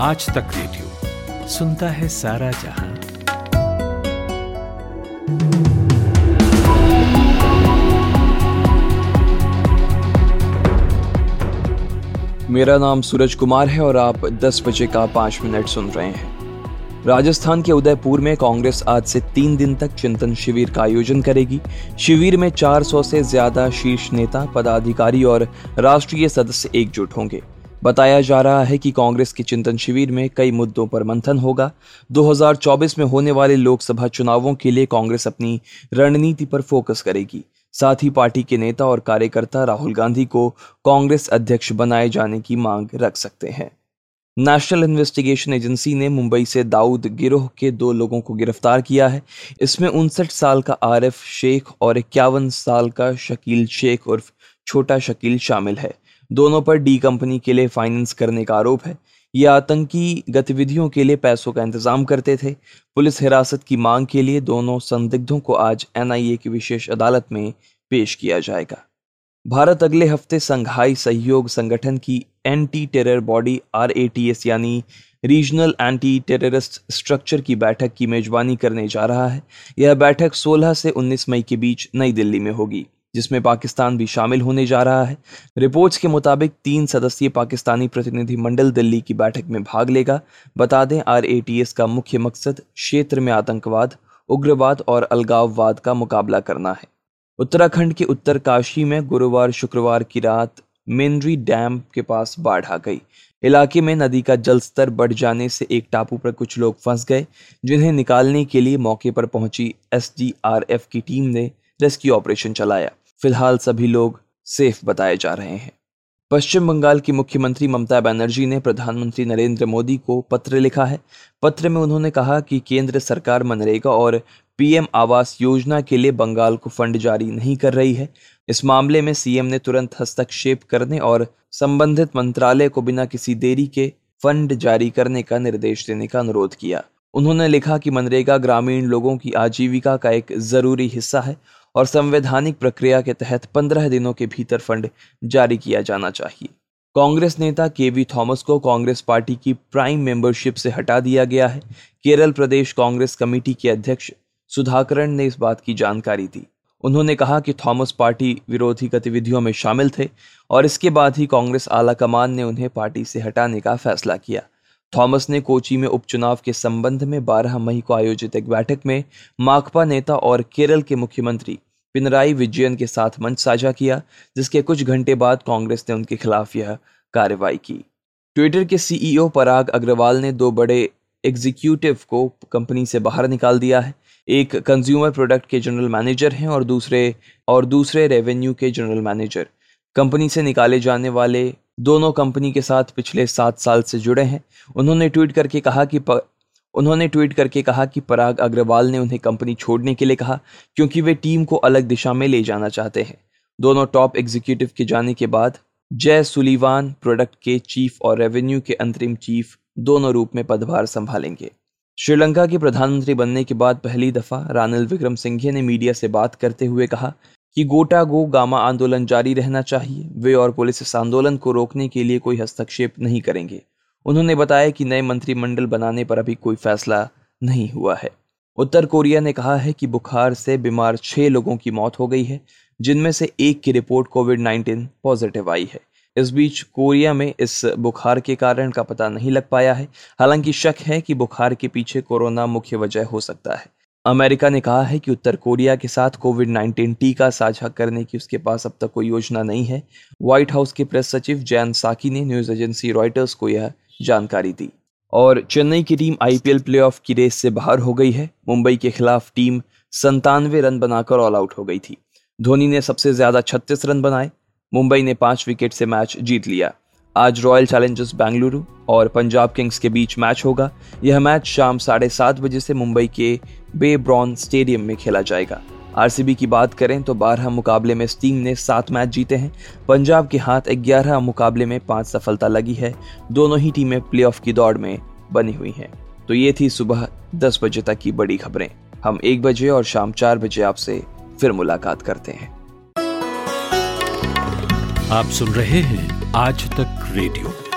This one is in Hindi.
आज तक रेडियो सुनता है सारा जहाँ। मेरा नाम सूरज कुमार है और आप 10 बजे का पाँच मिनट सुन रहे हैं। राजस्थान के उदयपुर में कांग्रेस आज से तीन दिन तक चिंतन शिविर का आयोजन करेगी। शिविर में 400 से ज़्यादा शीर्ष नेता, पदाधिकारी और राष्ट्रीय सदस्य एकजुट होंगे। बताया जा रहा है कि कांग्रेस के चिंतन शिविर में कई मुद्दों पर मंथन होगा। 2024 में होने वाले लोकसभा चुनावों के लिए कांग्रेस अपनी रणनीति पर फोकस करेगी। साथ ही पार्टी के नेता और कार्यकर्ता राहुल गांधी को कांग्रेस अध्यक्ष बनाए जाने की मांग रख सकते हैं। नेशनल इन्वेस्टिगेशन एजेंसी ने मुंबई से दाऊद गिरोह के दो लोगों को गिरफ़्तार किया है। इसमें उनसठ साल का आरिफ शेख और इक्यावन साल का शकील शेख उर्फ़ छोटा शकील शामिल है। दोनों पर डी कंपनी के लिए फाइनेंस करने का आरोप है। ये आतंकी गतिविधियों के लिए पैसों का इंतज़ाम करते थे। पुलिस हिरासत की मांग के लिए दोनों संदिग्धों को आज एनआईए की विशेष अदालत में पेश किया जाएगा। भारत अगले हफ़्ते संघाई सहयोग संगठन की एंटी टेरर बॉडी आरएटीएस यानी रीजनल एंटी टेररिस्ट स्ट्रक्चर की बैठक की मेजबानी करने जा रहा है। यह बैठक 16 से 19 मई के बीच नई दिल्ली में होगी। जिसमें पाकिस्तान भी शामिल होने जा रहा है। रिपोर्ट्स के मुताबिक तीन सदस्यीय पाकिस्तानी प्रतिनिधि मंडल दिल्ली की बैठक में भाग लेगा। बता दें, आरएटीएस का मुख्य मकसद क्षेत्र में आतंकवाद, उग्रवाद और अलगाववाद का मुकाबला करना है। उत्तराखंड के उत्तर काशी में गुरुवार शुक्रवार की रात मेनरी डैम के पास बाढ़ आ गई। इलाके में नदी का जलस्तर बढ़ जाने से एक टापू पर कुछ लोग फंस गए, जिन्हें निकालने के लिए मौके पर पहुँची एसडीआरएफ की टीम ने रेस्क्यू ऑपरेशन चलाया। फ़िलहाल सभी लोग सेफ़ बताए जा रहे हैं। पश्चिम बंगाल की मुख्यमंत्री ममता बनर्जी ने प्रधानमंत्री नरेंद्र मोदी को पत्र लिखा है। पत्र में उन्होंने कहा कि केंद्र सरकार मनरेगा और पीएम आवास योजना के लिए बंगाल को फंड जारी नहीं कर रही है। इस मामले में सीएम ने तुरंत हस्तक्षेप करने और संबंधित मंत्रालय को बिना किसी देरी के फंड जारी करने का निर्देश देने का अनुरोध किया। उन्होंने लिखा कि मनरेगा ग्रामीण लोगों की आजीविका का एक ज़रूरी हिस्सा है और संवैधानिक प्रक्रिया के तहत पंद्रह दिनों के भीतर फंड जारी किया जाना चाहिए। कांग्रेस नेता के वी थॉमस को कांग्रेस पार्टी की प्राइम मेंबरशिप से हटा दिया गया है। केरल प्रदेश कांग्रेस कमेटी के अध्यक्ष सुधाकरण ने इस बात की जानकारी दी। उन्होंने कहा कि थॉमस पार्टी विरोधी गतिविधियों में शामिल थे और इसके बाद ही कांग्रेस आला कमान ने उन्हें पार्टी से हटाने का फैसला किया। थॉमस ने कोची में उपचुनाव के संबंध में 12 मई को आयोजित एक बैठक में माकपा नेता और केरल के मुख्यमंत्री पिनराई विजयन के साथ मंच साझा किया, जिसके कुछ घंटे बाद कांग्रेस ने उनके खिलाफ यह कार्रवाई की। ट्विटर के सीईओ पराग अग्रवाल ने दो बड़े एग्जीक्यूटिव को कंपनी से बाहर निकाल दिया है। एक कंज्यूमर प्रोडक्ट के जनरल मैनेजर हैं और दूसरे और दूसरे रेवेन्यू के जनरल मैनेजर कंपनी से निकाले जाने वाले दोनों कंपनी के साथ पिछले सात साल से जुड़े हैं। उन्होंने ट्वीट करके कहा कि. उन्होंने ट्वीट करके कहा कि पराग अग्रवाल ने उन्हें कंपनी छोड़ने के लिए कहा, क्योंकि वे टीम को अलग दिशा में ले जाना चाहते हैं। दोनों टॉप एग्जीक्यूटिव के जाने के बाद, जय सुलीवान प्रोडक्ट के चीफ और रेवेन्यू के अंतरिम चीफ दोनों रूप में पदभार संभालेंगे। श्रीलंका के प्रधानमंत्री बनने के बाद पहली दफ़ा रानिल विक्रम सिंघे ने मीडिया से बात करते हुए कहा कि गोटा गो गामा आंदोलन जारी रहना चाहिए। वे और पुलिस इस आंदोलन को रोकने के लिए कोई हस्तक्षेप नहीं करेंगे। उन्होंने बताया कि नए मंत्रिमंडल बनाने पर अभी कोई फैसला नहीं हुआ है। उत्तर कोरिया ने कहा है कि बुखार से बीमार छह लोगों की मौत हो गई है, जिनमें से एक की रिपोर्ट कोविड 19 पॉजिटिव आई है। इस बीच कोरिया में इस बुखार के कारण का पता नहीं लग पाया है। हालाँकि शक है कि बुखार के पीछे कोरोना मुख्य वजह हो सकता है। अमेरिका ने कहा है कि उत्तर कोरिया के साथ कोविड 19 टीका साझा करने की उसके पास अब तक कोई योजना नहीं है। व्हाइट हाउस के प्रेस सचिव जैन साकी ने न्यूज़ एजेंसी रॉयटर्स को यह जानकारी दी। और चेन्नई की टीम आईपीएल प्लेऑफ की रेस से बाहर हो गई है। मुंबई के खिलाफ टीम संतानवे रन बनाकर ऑल आउट हो गई थी। धोनी ने सबसे ज़्यादा छत्तीस रन बनाए। मुंबई ने पाँच विकेट से मैच जीत लिया। आज रॉयल चैलेंजर्स बेंगलुरु और पंजाब किंग्स के बीच मैच होगा। यह मैच शाम साढ़े सात बजे से मुंबई के बे ब्रॉन स्टेडियम में खेला जाएगा। आरसीबी की बात करें तो बारह मुकाबले में इस टीम ने सात मैच जीते हैं। पंजाब के हाथ ग्यारह मुकाबले में पाँच सफलता लगी है। दोनों ही टीमें प्लेऑफ की दौड़ में बनी हुई हैं। तो ये थी सुबह दस बजे तक की बड़ी खबरें। हम एक बजे और शाम चार बजे आपसे फिर मुलाकात करते हैं। आप सुन रहे हैं आज तक रेडियो।